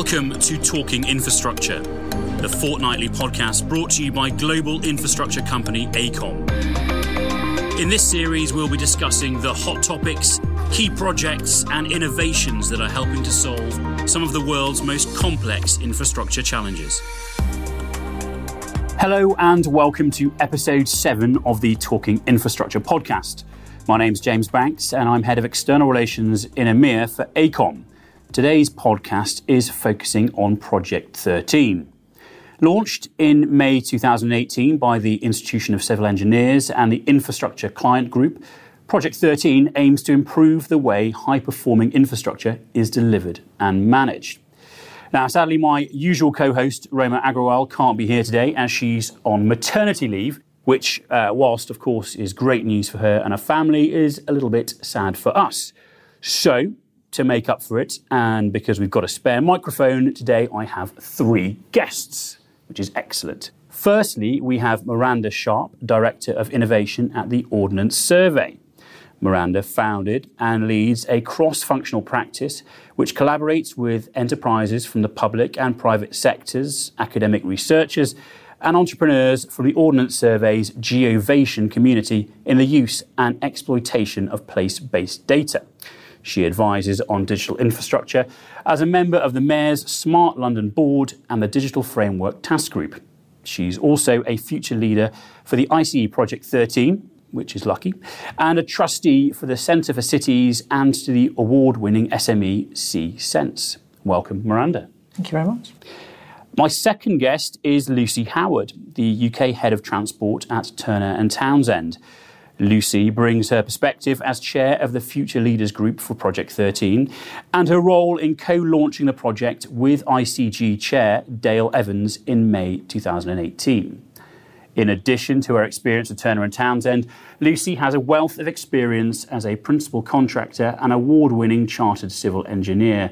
Welcome to Talking Infrastructure, the fortnightly podcast brought to you by global infrastructure company AECOM. In this series, we'll be discussing the hot topics, key projects, and innovations that are helping to solve some of the world's most complex infrastructure challenges. Hello, and welcome to episode seven of the Talking Infrastructure podcast. My name's James Banks, and I'm head of external relations in EMEA for AECOM. Today's podcast is focusing on Project 13. Launched in May 2018 by the Institution of Civil Engineers and the Infrastructure Client Group, Project 13 aims to improve the way high performing infrastructure is delivered and managed. Now, sadly, my usual co host, Roma Agrawal, can't be here today as she's on maternity leave, which, uh, whilst of course is great news for her and her family, is a little bit sad for us. So, to make up for it, and because we've got a spare microphone, today I have three guests, which is excellent. Firstly, we have Miranda Sharp, Director of Innovation at the Ordnance Survey. Miranda founded and leads a cross functional practice which collaborates with enterprises from the public and private sectors, academic researchers, and entrepreneurs from the Ordnance Survey's Geovation community in the use and exploitation of place based data. She advises on digital infrastructure as a member of the Mayor's Smart London Board and the Digital Framework Task Group. She's also a future leader for the ICE Project 13, which is lucky, and a trustee for the Centre for Cities and to the award winning SME C Sense. Welcome, Miranda. Thank you very much. My second guest is Lucy Howard, the UK Head of Transport at Turner and Townsend. Lucy brings her perspective as chair of the Future Leaders Group for Project 13 and her role in co launching the project with ICG chair Dale Evans in May 2018. In addition to her experience at Turner and Townsend, Lucy has a wealth of experience as a principal contractor and award winning chartered civil engineer.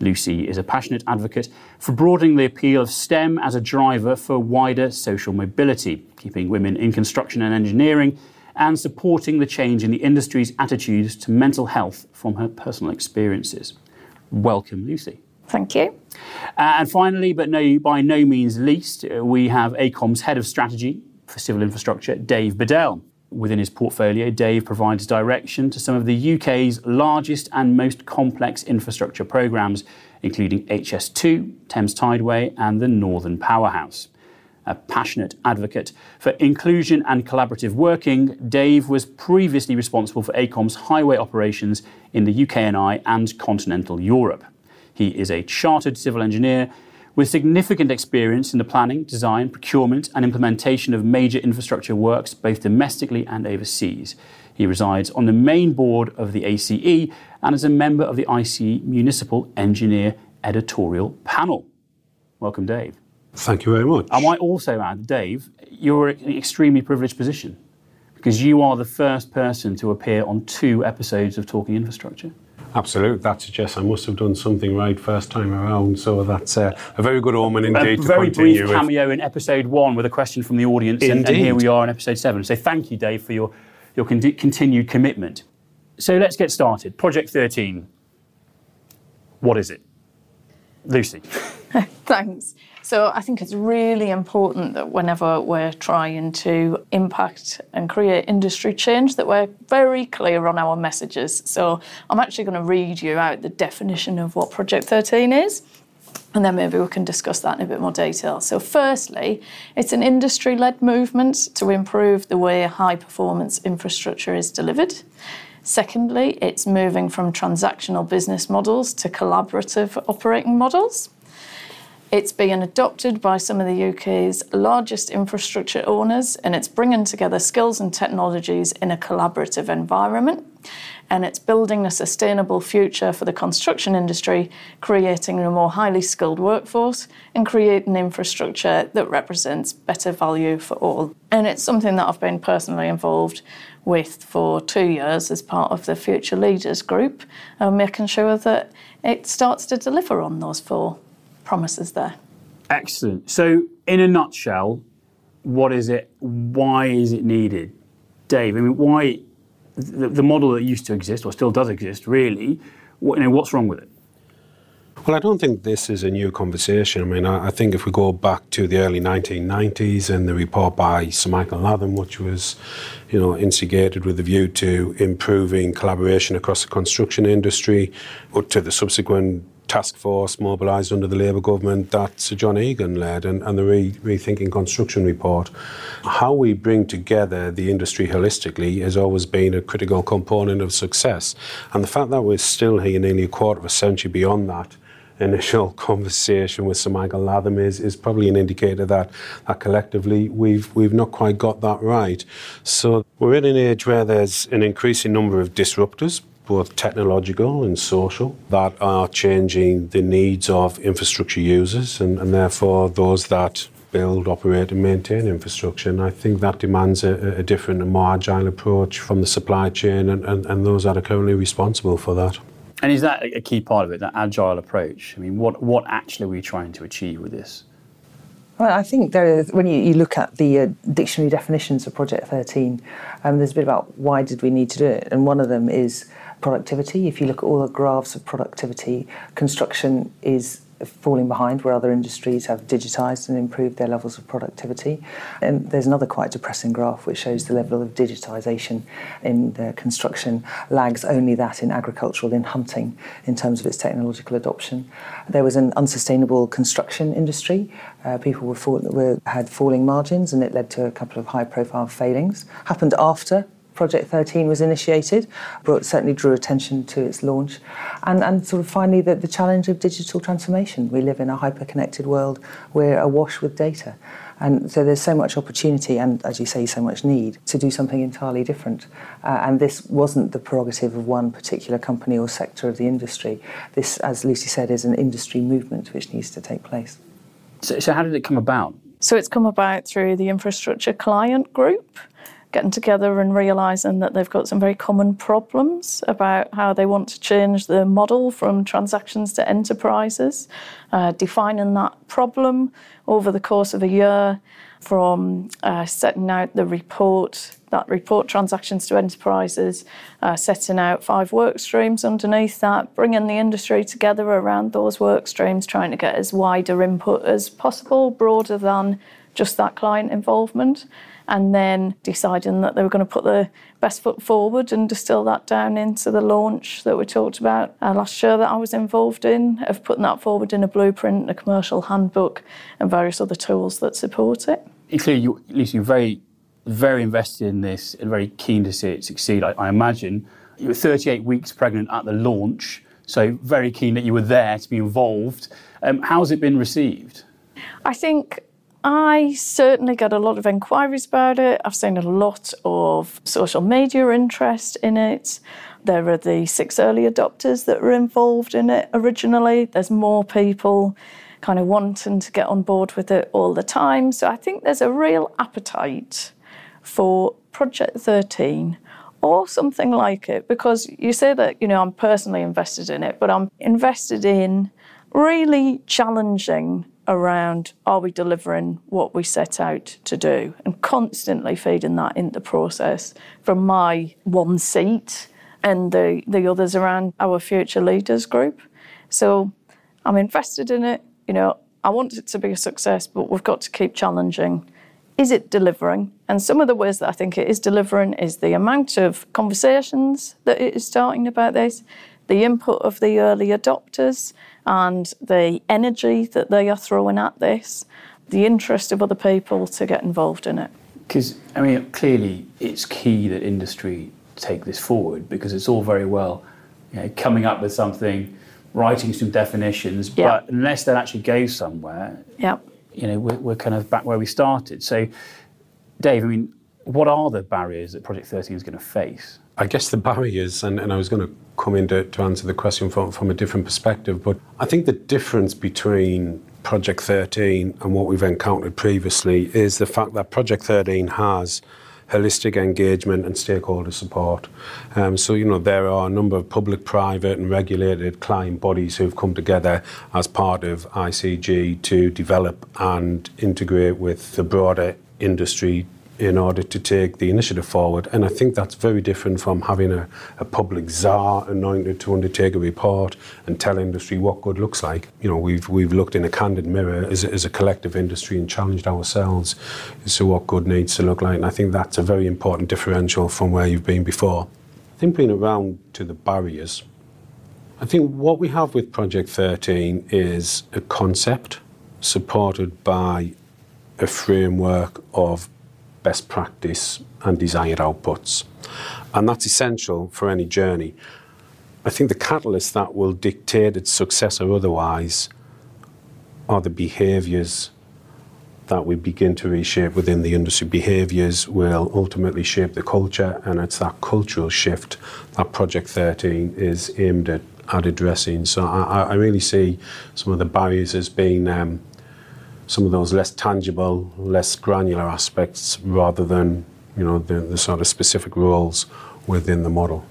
Lucy is a passionate advocate for broadening the appeal of STEM as a driver for wider social mobility, keeping women in construction and engineering and supporting the change in the industry's attitudes to mental health from her personal experiences. Welcome, Lucy. Thank you. Uh, and finally, but no, by no means least, uh, we have AECOM's Head of Strategy for Civil Infrastructure, Dave Bedell. Within his portfolio, Dave provides direction to some of the UK's largest and most complex infrastructure programmes, including HS2, Thames Tideway, and the Northern Powerhouse a passionate advocate for inclusion and collaborative working, Dave was previously responsible for AECOM's highway operations in the UKNI and I and continental Europe. He is a chartered civil engineer with significant experience in the planning, design, procurement, and implementation of major infrastructure works both domestically and overseas. He resides on the main board of the ACE and is a member of the ICE Municipal Engineer Editorial Panel. Welcome, Dave. Thank you very much. I might also add, Dave, you're in an extremely privileged position because you are the first person to appear on two episodes of Talking Infrastructure. Absolutely, that suggests I must have done something right first time around. So that's uh, a very good omen indeed. A very brief with. cameo in episode one with a question from the audience, and, and, here we are in episode seven. So thank you, Dave, for your your con- continued commitment. So let's get started. Project 13. What is it, Lucy? Thanks. So I think it's really important that whenever we're trying to impact and create industry change that we're very clear on our messages. So I'm actually going to read you out the definition of what Project 13 is. And then maybe we can discuss that in a bit more detail. So, firstly, it's an industry led movement to improve the way high performance infrastructure is delivered. Secondly, it's moving from transactional business models to collaborative operating models. It's being adopted by some of the UK's largest infrastructure owners, and it's bringing together skills and technologies in a collaborative environment. And it's building a sustainable future for the construction industry, creating a more highly skilled workforce and creating infrastructure that represents better value for all. And it's something that I've been personally involved with for two years as part of the Future Leaders Group, uh, making sure that it starts to deliver on those four promises there. Excellent. So, in a nutshell, what is it? Why is it needed? Dave, I mean, why the, the model that used to exist, or still does exist, really, what, you know, what's wrong with it? Well, I don't think this is a new conversation. I mean, I, I, think if we go back to the early 1990s and the report by Sir Michael Latham, which was, you know, instigated with a view to improving collaboration across the construction industry, or to the subsequent task force mobilised under the Labour government that Sir John Egan led and, and the Re- Rethinking Construction report. How we bring together the industry holistically has always been a critical component of success. And the fact that we're still here nearly a quarter of a century beyond that initial conversation with Sir Michael Latham is, is probably an indicator that, that collectively we've, we've not quite got that right. So we're in an age where there's an increasing number of disruptors, both technological and social, that are changing the needs of infrastructure users and, and therefore those that build, operate, and maintain infrastructure. And I think that demands a, a different and more agile approach from the supply chain and, and, and those that are currently responsible for that. And is that a key part of it, that agile approach? I mean, what, what actually are we trying to achieve with this? Well, I think there is, when you, you look at the uh, dictionary definitions of Project 13, um, there's a bit about why did we need to do it. And one of them is productivity. If you look at all the graphs of productivity, construction is falling behind where other industries have digitised and improved their levels of productivity. And there's another quite depressing graph which shows the level of digitisation in the construction lags only that in agricultural, in hunting, in terms of its technological adoption. There was an unsustainable construction industry. Uh, people were, fall- were had falling margins and it led to a couple of high profile failings. Happened after Project 13 was initiated, brought, certainly drew attention to its launch. And, and sort of finally, the, the challenge of digital transformation. We live in a hyper connected world, we're awash with data. And so there's so much opportunity and, as you say, so much need to do something entirely different. Uh, and this wasn't the prerogative of one particular company or sector of the industry. This, as Lucy said, is an industry movement which needs to take place. So, so how did it come about? So it's come about through the infrastructure client group getting together and realizing that they've got some very common problems about how they want to change the model from transactions to enterprises, uh, defining that problem over the course of a year from uh, setting out the report, that report transactions to enterprises, uh, setting out five work streams underneath that, bringing the industry together around those work streams, trying to get as wider input as possible, broader than just that client involvement and then deciding that they were going to put the best foot forward and distill that down into the launch that we talked about uh, last year that I was involved in, of putting that forward in a blueprint, a commercial handbook, and various other tools that support it. Clearly, you, Lucy, you're very, very invested in this and very keen to see it succeed. I, I imagine you were 38 weeks pregnant at the launch, so very keen that you were there to be involved. Um, how's it been received? I think I certainly get a lot of inquiries about it. I've seen a lot of social media interest in it. There are the six early adopters that were involved in it originally. There's more people kind of wanting to get on board with it all the time. So I think there's a real appetite for Project 13 or something like it because you say that, you know, I'm personally invested in it, but I'm invested in really challenging around are we delivering what we set out to do and constantly feeding that into the process from my one seat and the, the others around our future leaders group. So I'm invested in it. You know, I want it to be a success, but we've got to keep challenging. Is it delivering? And some of the ways that I think it is delivering is the amount of conversations that it is starting about this, the input of the early adopters, and the energy that they are throwing at this, the interest of other people to get involved in it. Because, I mean, clearly it's key that industry take this forward because it's all very well you know, coming up with something, writing some definitions, but unless that actually goes somewhere, yeah. you know, we're, we're kind of back where we started. So, Dave, I mean, what are the barriers that Project 13 is going to face? I guess the barriers, and, and I was going to come in to, to answer the question from, from a different perspective, but I think the difference between Project 13 and what we've encountered previously is the fact that Project 13 has holistic engagement and stakeholder support. Um, so, you know, there are a number of public, private, and regulated client bodies who've come together as part of ICG to develop and integrate with the broader industry in order to take the initiative forward. And I think that's very different from having a, a public czar anointed to undertake a report and tell industry what good looks like. You know, we've, we've looked in a candid mirror as as a collective industry and challenged ourselves as to what good needs to look like. And I think that's a very important differential from where you've been before. I think being around to the barriers, I think what we have with Project 13 is a concept supported by a framework of best practice and desired outputs. And that's essential for any journey. I think the catalyst that will dictate its success or otherwise are the behaviours that we begin to reshape within the industry. Behaviours will ultimately shape the culture, and it's that cultural shift that Project 13 is aimed at, at addressing. So I, I really see some of the barriers as being um, some of those less tangible, less granular aspects rather than you know the, the sort of specific roles within the model.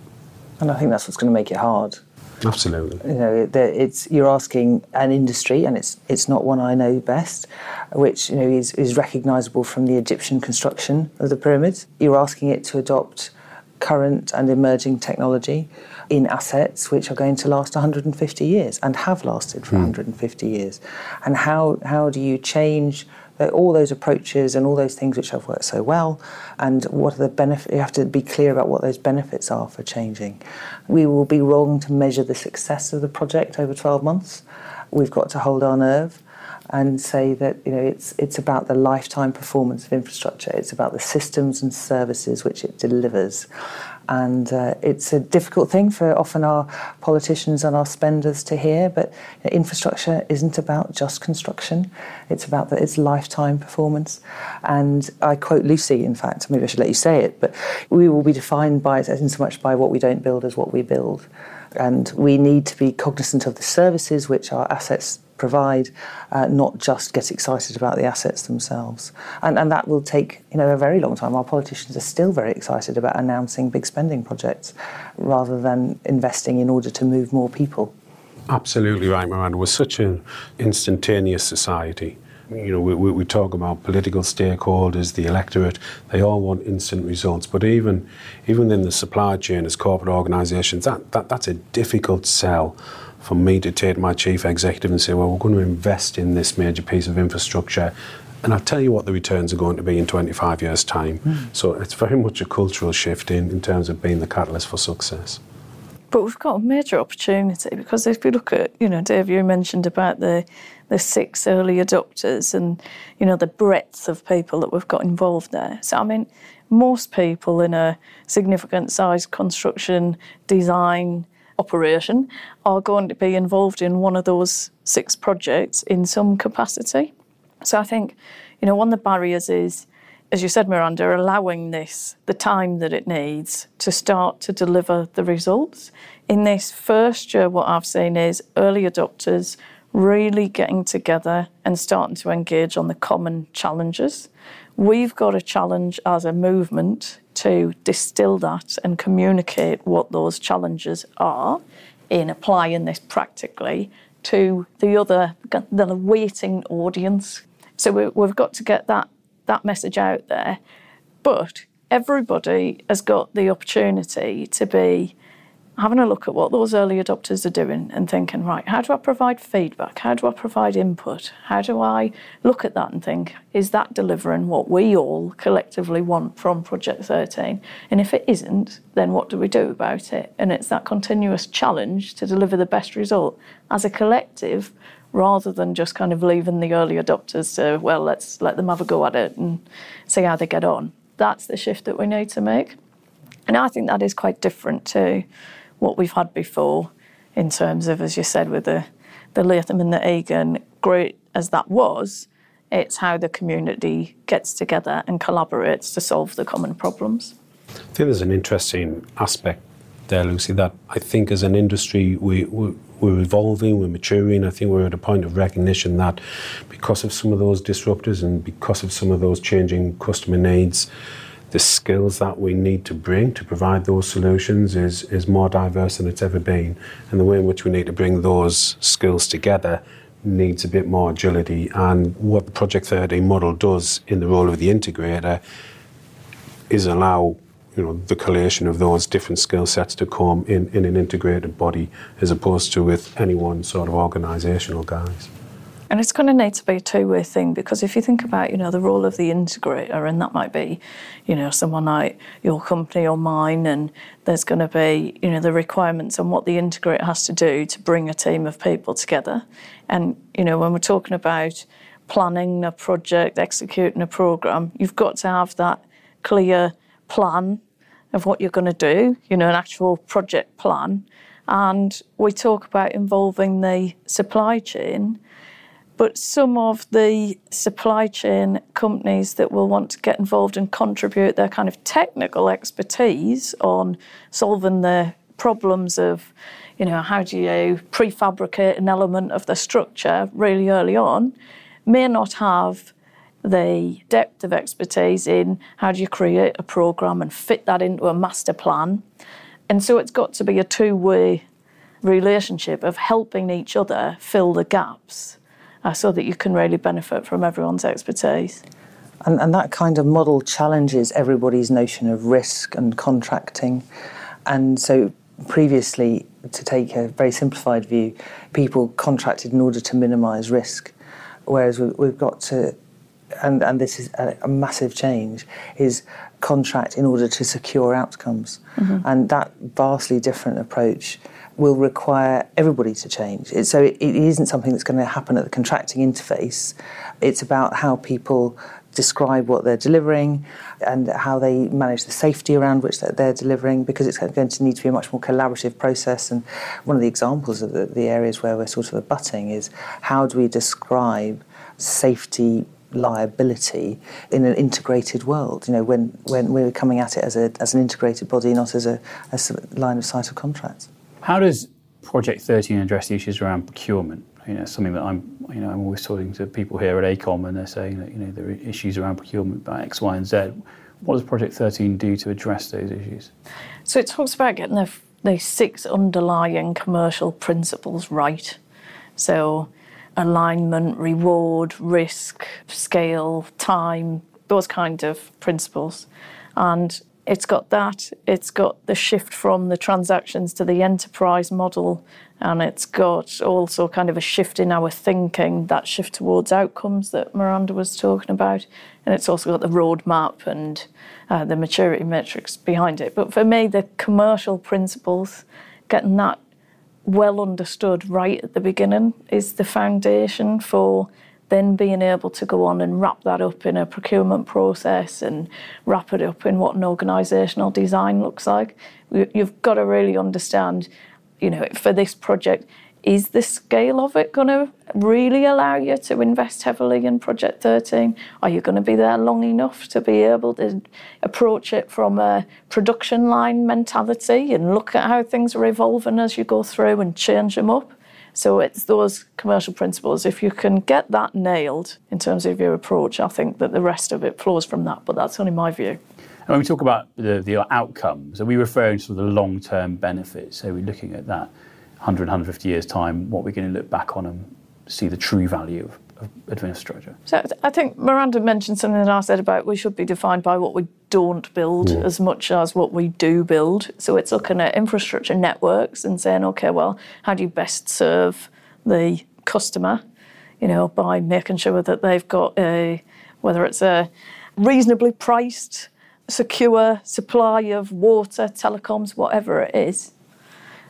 And I think that's what's going to make it hard. Absolutely. You know, it's you're asking an industry, and it's it's not one I know best, which you know is is recognisable from the Egyptian construction of the pyramids. You're asking it to adopt current and emerging technology in assets which are going to last 150 years and have lasted for mm. 150 years. And how, how do you change all those approaches and all those things which have worked so well and what are the benefits you have to be clear about what those benefits are for changing we will be wrong to measure the success of the project over 12 months we've got to hold our nerve and say that you know it's it's about the lifetime performance of infrastructure. It's about the systems and services which it delivers, and uh, it's a difficult thing for often our politicians and our spenders to hear. But infrastructure isn't about just construction; it's about the, its lifetime performance. And I quote Lucy, in fact, maybe I should let you say it, but we will be defined by in so much by what we don't build as what we build. And we need to be cognizant of the services which our assets provide, uh, not just get excited about the assets themselves. And, and that will take you know a very long time. Our politicians are still very excited about announcing big spending projects rather than investing in order to move more people. Absolutely right, Miranda. We're such an instantaneous society. You know, we, we, we, talk about political stakeholders, the electorate. They all want instant results. But even even in the supply chain, as corporate organisations, that, that that's a difficult sell for me to take my chief executive and say, well, we're going to invest in this major piece of infrastructure. And I'll tell you what the returns are going to be in 25 years' time. Mm. So it's very much a cultural shift in, in terms of being the catalyst for success. But we've got a major opportunity because if you look at, you know, Dave, you mentioned about the the six early adopters and, you know, the breadth of people that we've got involved there. So, I mean, most people in a significant size construction, design, operation are going to be involved in one of those six projects in some capacity. So I think, you know, one of the barriers is, as you said, Miranda, allowing this the time that it needs to start to deliver the results. In this first year, what I've seen is early adopters really getting together and starting to engage on the common challenges. We've got a challenge as a movement to distill that and communicate what those challenges are in applying this practically to the other, the waiting audience. So we, have got to get that, that message out there. But everybody has got the opportunity to be having a look at what those early adopters are doing and thinking, right, how do I provide feedback? How do I provide input? How do I look at that and think, is that delivering what we all collectively want from Project 13? And if it isn't, then what do we do about it? And it's that continuous challenge to deliver the best result as a collective rather than just kind of leaving the early adopters to, well, let's let them have a go at it and see how they get on. That's the shift that we need to make. And I think that is quite different to what we've had before in terms of, as you said, with the, the Latham and the Egan, great as that was, it's how the community gets together and collaborates to solve the common problems. I think there's an interesting aspect there, Lucy, that I think as an industry we, we, we're evolving, we're maturing. I think we're at a point of recognition that because of some of those disruptors and because of some of those changing customer needs, the skills that we need to bring to provide those solutions is, is more diverse than it's ever been. And the way in which we need to bring those skills together needs a bit more agility. And what the Project 13 model does in the role of the integrator is allow you know the collation of those different skill sets to come in, in an integrated body as opposed to with any one sort of organisational guise. And it's going to need to be a two-way thing because if you think about, you know, the role of the integrator, and that might be, you know, someone like your company or mine, and there's going to be, you know, the requirements on what the integrator has to do to bring a team of people together. And you know, when we're talking about planning a project, executing a program, you've got to have that clear plan of what you're going to do, you know, an actual project plan. And we talk about involving the supply chain, but some of the supply chain companies that will want to get involved and contribute their kind of technical expertise on solving the problems of, you know, how do you prefabricate an element of the structure really early on, may not have the depth of expertise in how do you create a program and fit that into a master plan. And so it's got to be a two way relationship of helping each other fill the gaps uh, so that you can really benefit from everyone's expertise. And, and that kind of model challenges everybody's notion of risk and contracting. And so previously, to take a very simplified view, people contracted in order to minimise risk, whereas we've got to and, and this is a, a, massive change, is contract in order to secure outcomes. Mm-hmm. And that vastly different approach will require everybody to change. It, so it, it isn't something that's going to happen at the contracting interface. It's about how people describe what they're delivering and how they manage the safety around which they're delivering because it's going to need to be a much more collaborative process. And one of the examples of the, the areas where we're sort of abutting is how do we describe safety liability in an integrated world. You know, when, when we're coming at it as, a, as an integrated body, not as a, as a line of sight of contracts. How does Project 13 address the issues around procurement? You know, something that I'm, you know, I'm always talking to people here at AECOM, and they're saying that you know there are issues around procurement by X, Y, and Z. What does Project 13 do to address those issues? So it talks about getting the, the six underlying commercial principles right. So alignment, reward, risk, scale, time, those kind of principles. And it's got that, it's got the shift from the transactions to the enterprise model, and it's got also kind of a shift in our thinking, that shift towards outcomes that Miranda was talking about. And it's also got the roadmap and uh, the maturity metrics behind it. But for me, the commercial principles, getting that well understood right at the beginning is the foundation for then being able to go on and wrap that up in a procurement process and wrap it up in what an organisational design looks like. You've got to really understand, you know, for this project, is the scale of it going to really allow you to invest heavily in Project 13? Are you going to be there long enough to be able to approach it from a production line mentality and look at how things are evolving as you go through and change them up? So it's those commercial principles. If you can get that nailed in terms of your approach, I think that the rest of it flows from that. But that's only my view. And when we talk about the, the outcomes, are we referring to the long term benefits? So we're looking at that 100, 150 years' time, what we're going to look back on and see the true value of, of. So I think Miranda mentioned something that I said about we should be defined by what we don't build yeah. as much as what we do build. So it's looking at infrastructure networks and saying, okay, well, how do you best serve the customer? You know, by making sure that they've got a, whether it's a reasonably priced, secure supply of water, telecoms, whatever it is.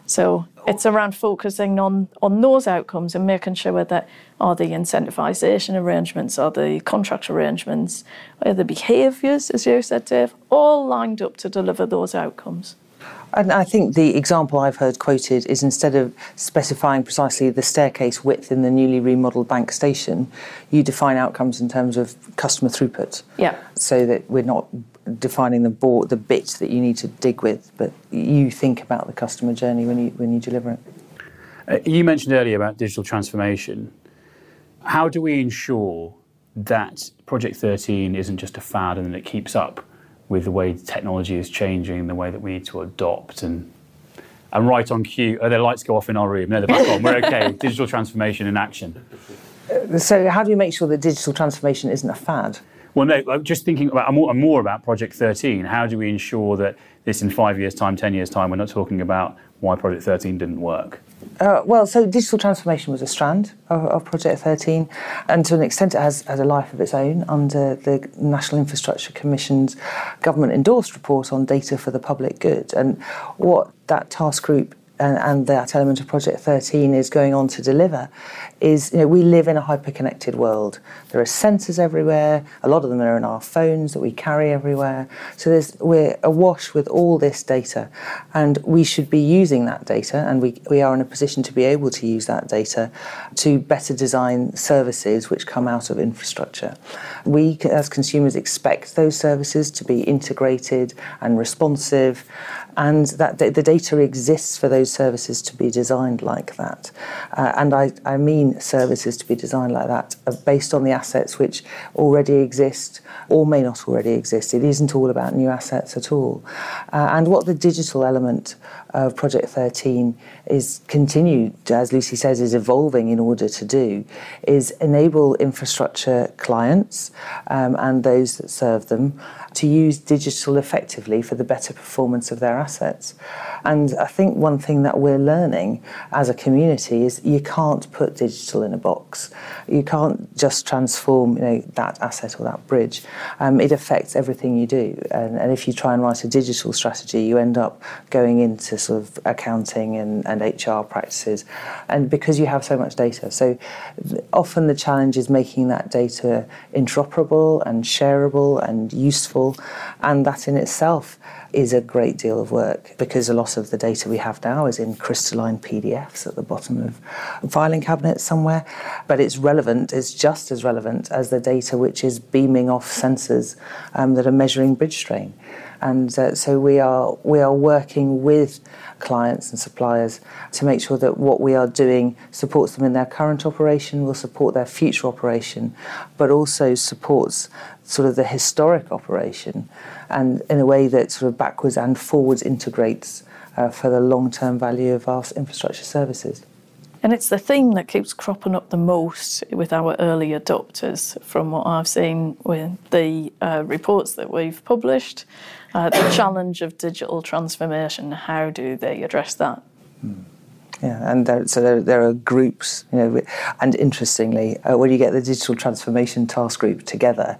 So it's oh. around focusing on, on those outcomes and making sure that are the incentivisation arrangements, are the contract arrangements, are the behaviours, as you said, Dave, all lined up to deliver those outcomes. And I think the example I've heard quoted is instead of specifying precisely the staircase width in the newly remodelled bank station, you define outcomes in terms of customer throughput. Yeah. So that we're not defining the board, the bit that you need to dig with, but you think about the customer journey when you when you deliver it. Uh, you mentioned earlier about digital transformation. How do we ensure that Project 13 isn't just a fad and that it keeps up with the way technology is changing, the way that we need to adopt and and right on cue. Oh, the lights go off in our room. No, they're back on. We're okay. digital transformation in action. Uh, so, how do we make sure that digital transformation isn't a fad? Well, no, just thinking about more, more about Project 13, how do we ensure that this in five years' time, 10 years' time, we're not talking about why Project 13 didn't work? Uh, well, so digital transformation was a strand of, of, Project 13, and to an extent, it has, has a life of its own under the National Infrastructure Commission's government endorsed report on data for the public good. And what that task group and, and, that element of Project 13 is going on to deliver is you know, we live in a hyper-connected world. There are sensors everywhere. A lot of them are in our phones that we carry everywhere. So there's, we're awash with all this data, and we should be using that data, and we, we are in a position to be able to use that data to better design services which come out of infrastructure. We, as consumers, expect those services to be integrated and responsive and that the data exists for those services to be designed like that. Uh, and I, I mean services to be designed like that based on the assets which already exist or may not already exist. It isn't all about new assets at all. Uh, and what the digital element of Project 13 is continued, as Lucy says, is evolving in order to do, is enable infrastructure clients um, and those that serve them to use digital effectively for the better performance of their assets. And I think one thing that we're learning as a community is you can't put digital in a box. You can't just transform you know, that asset or that bridge. Um, it affects everything you do. And, and if you try and write a digital strategy, you end up going into of accounting and, and HR practices. And because you have so much data. So often the challenge is making that data interoperable and shareable and useful. And that in itself is a great deal of work because a lot of the data we have now is in crystalline PDFs at the bottom of filing cabinets somewhere. But it's relevant, it's just as relevant as the data which is beaming off sensors um, that are measuring bridge strain. And uh, so we are, we are working with clients and suppliers to make sure that what we are doing supports them in their current operation, will support their future operation, but also supports sort of the historic operation and in a way that sort of backwards and forwards integrates uh, for the long term value of our infrastructure services. And it's the theme that keeps cropping up the most with our early adopters, from what I've seen with the uh, reports that we've published. Uh, the challenge of digital transformation, how do they address that? Hmm. Yeah, and there, so there, there, are groups, you know, and interestingly, uh, when you get the digital transformation task group together,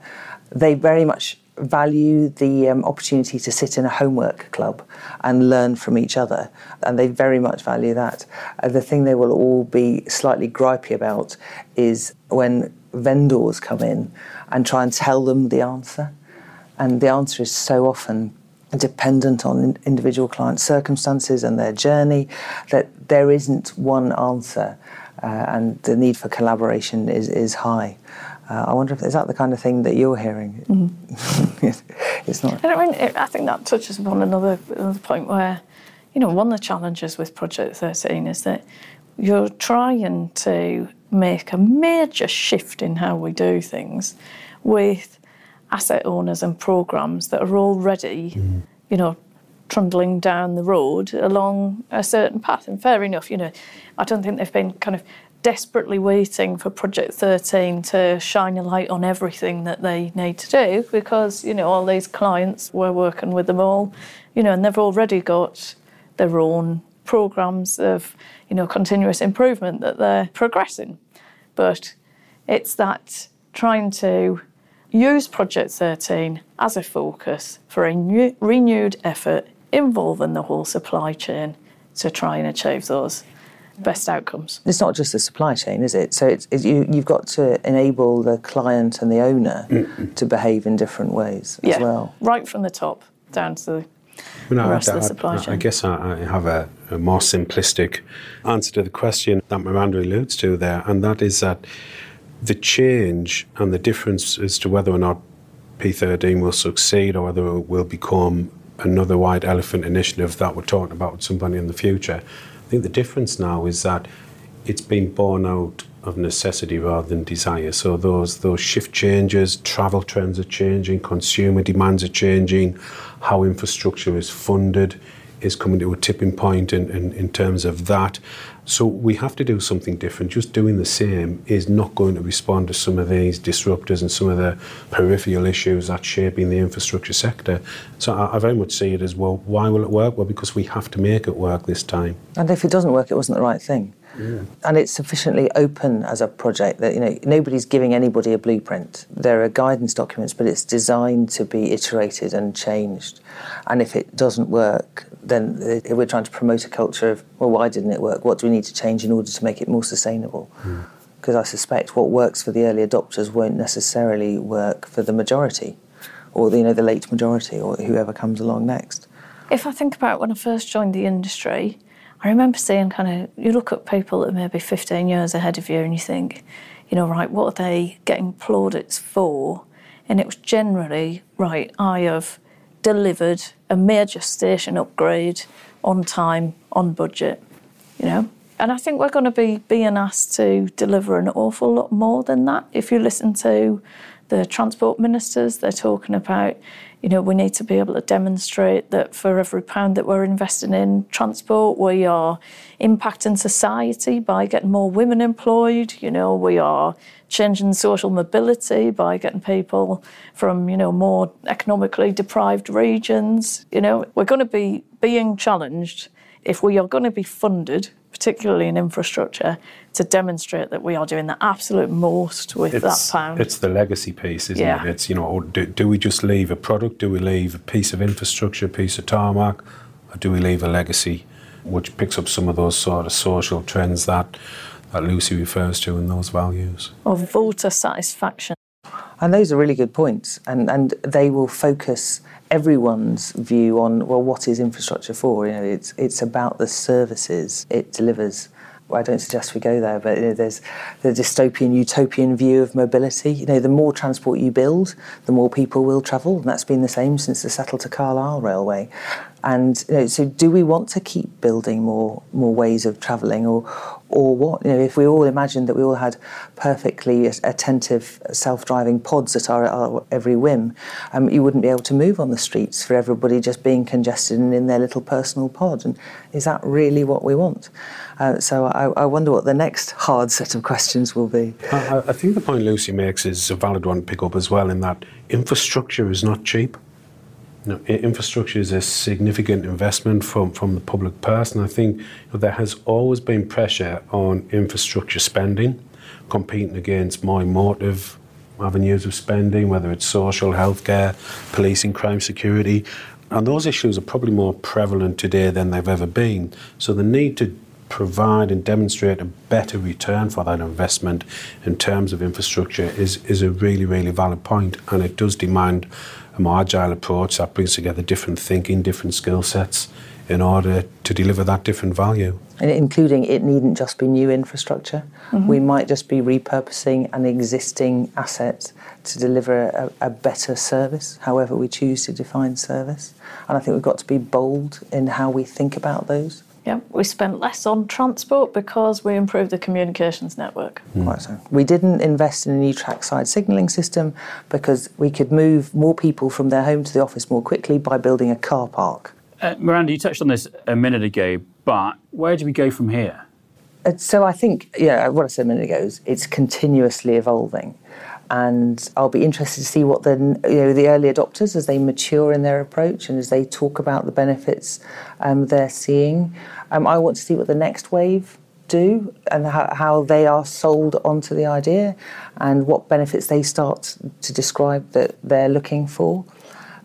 they very much value the um, opportunity to sit in a homework club and learn from each other, and they very much value that. Uh, the thing they will all be slightly gripey about is when vendors come in and try and tell them the answer, and the answer is so often dependent on individual client circumstances and their journey that there isn't one answer, uh, and the need for collaboration is, is high. Uh, I wonder if is that the kind of thing that you're hearing. Mm-hmm. it's not. I mean, I think that touches upon another another point where, you know, one of the challenges with Project 13 is that you're trying to make a major shift in how we do things with asset owners and programs that are already, mm. you know, trundling down the road along a certain path. And fair enough, you know, I don't think they've been kind of desperately waiting for Project 13 to shine a light on everything that they need to do because, you know, all these clients, we're working with them all, you know, and they've already got their own programs of, you know, continuous improvement that they're progressing. But it's that trying to use Project 13 as a focus for a new, renewed effort involving the whole supply chain to try and achieve those best outcomes. It's not just the supply chain, is it? So it's, it's you, you've got to enable the client and the owner mm-hmm. to behave in different ways yeah, as well. Right from the top down to the well, rest I, of the supply chain. I guess I, have a, a, more simplistic answer to the question that Miranda alludes to there, and that is that the change and the difference as to whether or not P13 will succeed or whether it will become another white elephant initiative that we're talking about with somebody in the future I think the difference now is that it's been born out of necessity rather than desire. So those those shift changes, travel trends are changing, consumer demands are changing, how infrastructure is funded is coming to a tipping point in, in, in terms of that. So we have to do something different. Just doing the same is not going to respond to some of these disruptors and some of the peripheral issues that's shaping the infrastructure sector. So I, I very much see it as well, why will it work? Well, because we have to make it work this time. And if it doesn't work, it wasn't the right thing. Yeah. And it's sufficiently open as a project that you know nobody's giving anybody a blueprint. There are guidance documents, but it's designed to be iterated and changed. And if it doesn't work, then we're trying to promote a culture of well, why didn't it work? What do we need to change in order to make it more sustainable? Because mm. I suspect what works for the early adopters won't necessarily work for the majority, or the, you know the late majority, or whoever comes along next. If I think about when I first joined the industry, I remember seeing kind of, you look at people that are maybe 15 years ahead of you and you think, you know, right, what are they getting plaudits for? And it was generally, right, I have delivered a major station upgrade on time, on budget, you know. And I think we're going to be being asked to deliver an awful lot more than that. If you listen to the transport ministers, they're talking about you know, we need to be able to demonstrate that for every pound that we're investing in transport, we are impacting society by getting more women employed. You know, we are changing social mobility by getting people from, you know, more economically deprived regions. You know, we're going to be being challenged if we are going to be funded particularly in infrastructure, to demonstrate that we are doing the absolute most with it's, that pound. It's the legacy piece, isn't yeah. it? It's, you know, oh, do, do we just leave a product? Do we leave a piece of infrastructure, a piece of tarmac? Or do we leave a legacy which picks up some of those sort of social trends that, that Lucy refers to and those values? Or voter satisfaction. And those are really good points, and, and they will focus everyone's view on well, what is infrastructure for? You know, it's it's about the services it delivers. Well, I don't suggest we go there, but you know, there's the dystopian, utopian view of mobility. You know, the more transport you build, the more people will travel, and that's been the same since the Settle to Carlisle railway. And you know, so, do we want to keep building more more ways of travelling, or or what? You know, if we all imagined that we all had perfectly attentive self-driving pods at our, our every whim, um, you wouldn't be able to move on the streets for everybody just being congested and in their little personal pod. And is that really what we want? Uh, so I, I, wonder what the next hard set of questions will be. I, I think the point Lucy makes is a valid one to pick up as well. In that infrastructure is not cheap. You know, infrastructure is a significant investment from, from the public purse, and I think you know, there has always been pressure on infrastructure spending, competing against more emotive avenues of spending, whether it's social, healthcare, policing, crime, security. And those issues are probably more prevalent today than they've ever been. So the need to provide and demonstrate a better return for that investment in terms of infrastructure is, is a really, really valid point, and it does demand a more agile approach that brings together different thinking, different skill sets in order to deliver that different value. And including it needn't just be new infrastructure. Mm-hmm. We might just be repurposing an existing asset to deliver a, a, better service, however we choose to define service. And I think we've got to be bold in how we think about those. Yeah, we spent less on transport because we improved the communications network. Mm. Quite so. We didn't invest in a new trackside signalling system because we could move more people from their home to the office more quickly by building a car park. Uh, Miranda, you touched on this a minute ago, but where do we go from here? Uh, so I think, yeah, what I said a minute ago is it's continuously evolving and I'll be interested to see what the you know the early adopters as they mature in their approach and as they talk about the benefits um, they're seeing. Um, I want to see what the next wave do and how, how, they are sold onto the idea and what benefits they start to describe that they're looking for.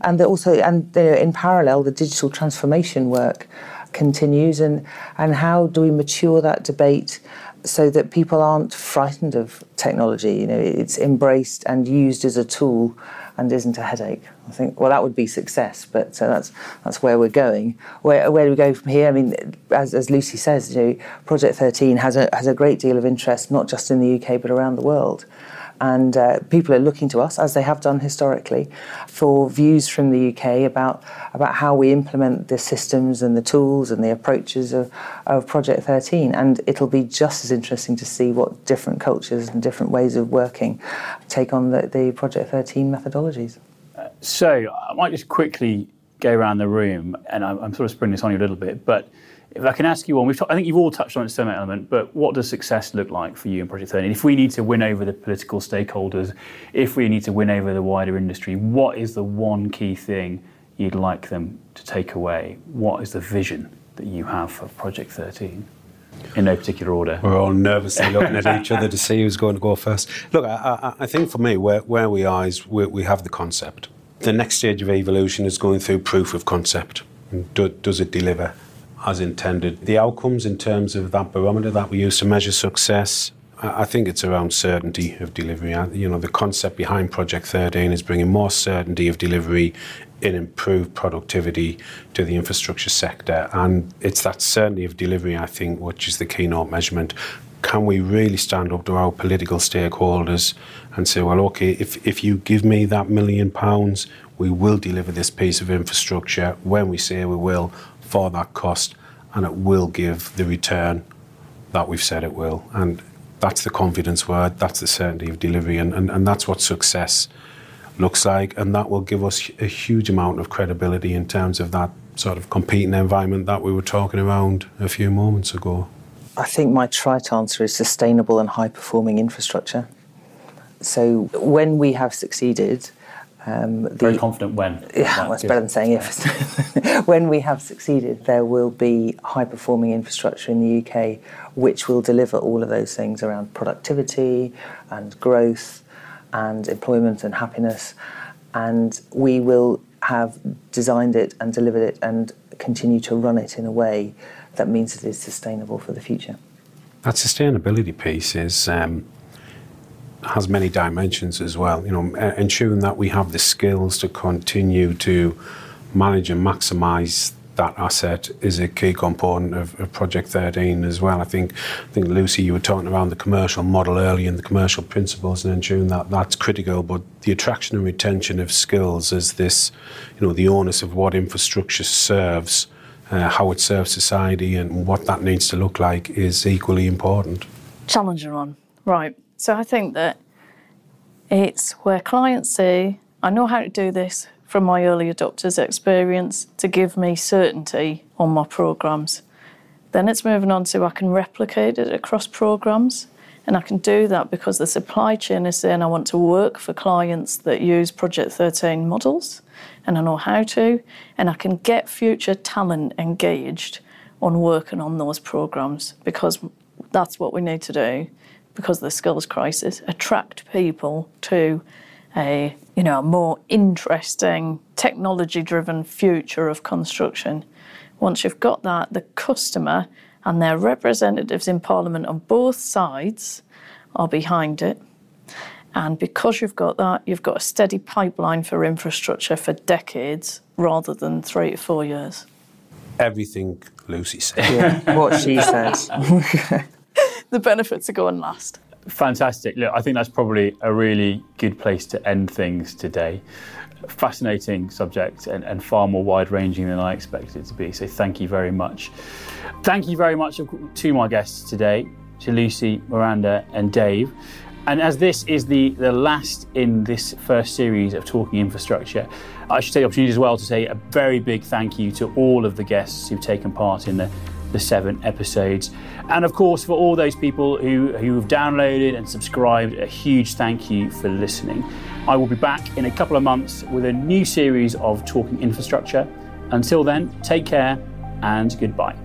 And also, and in parallel, the digital transformation work continues, and and how do we mature that debate so that people aren't frightened of technology? You know, it's embraced and used as a tool and isn't a headache. I think well that would be success, but uh, that's that's where we're going. Where where do we go from here? I mean, as, as Lucy says, you know, Project 13 has a has a great deal of interest not just in the UK but around the world. And uh, people are looking to us, as they have done historically, for views from the UK about, about how we implement the systems and the tools and the approaches of, of Project 13. And it'll be just as interesting to see what different cultures and different ways of working take on the, the Project 13 methodologies. So I might just quickly go around the room, and I'm, I'm, sort of springing this on you a little bit, but if I can ask you one, we've I think you've all touched on it some element, but what does success look like for you in Project 13? If we need to win over the political stakeholders, if we need to win over the wider industry, what is the one key thing you'd like them to take away? What is the vision that you have for Project 13? In no particular order. We're all nervously looking at each other to see who's going to go first. Look, I, I, I think for me, where, where we are is we, we have the concept. The next stage of evolution is going through proof of concept. Do, does it deliver as intended? The outcomes in terms of that barometer that we use to measure success, I think it's around certainty of delivery. You know, the concept behind Project 13 is bringing more certainty of delivery in improved productivity to the infrastructure sector. And it's that certainty of delivery, I think, which is the keynote measurement. Can we really stand up to our political stakeholders and say, well, okay, if, if you give me that million pounds, we will deliver this piece of infrastructure when we say we will for that cost, and it will give the return that we've said it will. And that's the confidence word, that's the certainty of delivery, and, and, and that's what success looks like, and that will give us a huge amount of credibility in terms of that sort of competing environment that we were talking around a few moments ago. I think my trite answer is sustainable and high performing infrastructure. So when we have succeeded, um, the, Very confident when. Yeah, well, it's better than saying if. when we have succeeded, there will be high performing infrastructure in the UK which will deliver all of those things around productivity and growth and employment and happiness. And we will have designed it and delivered it and continue to run it in a way that means it is sustainable for the future. That sustainability piece is um, has many dimensions as well. You know, ensuring that we have the skills to continue to manage and maximise that asset is a key component of, of, Project 13 as well. I think, I think Lucy, you were talking around the commercial model early and the commercial principles and ensuring that that's critical. But the attraction and retention of skills is this, you know, the onus of what infrastructure serves, uh, how it serves society, and what that needs to look like is equally important. Challenger on, right? So I think that it's where clients say, "I know how to do this from my early adopters experience to give me certainty on my programs. Then it's moving on to I can replicate it across programs. And I can do that because the supply chain is saying I want to work for clients that use Project 13 models and I know how to. And I can get future talent engaged on working on those programs because that's what we need to do because of the skills crisis attract people to a you know a more interesting technology driven future of construction. Once you've got that the customer and their representatives in parliament on both sides are behind it. And because you've got that you've got a steady pipeline for infrastructure for decades rather than 3 to 4 years. Everything lucy said. Yeah, what she says the benefits are going last Fantastic. Look, I think that's probably a really good place to end things today. Fascinating subject and, and far more wide ranging than I expected it to be. So, thank you very much. Thank you very much to my guests today, to Lucy, Miranda, and Dave. And as this is the, the last in this first series of Talking Infrastructure, I should take the opportunity as well to say a very big thank you to all of the guests who've taken part in the the seven episodes. And of course, for all those people who, who have downloaded and subscribed, a huge thank you for listening. I will be back in a couple of months with a new series of Talking Infrastructure. Until then, take care and goodbye.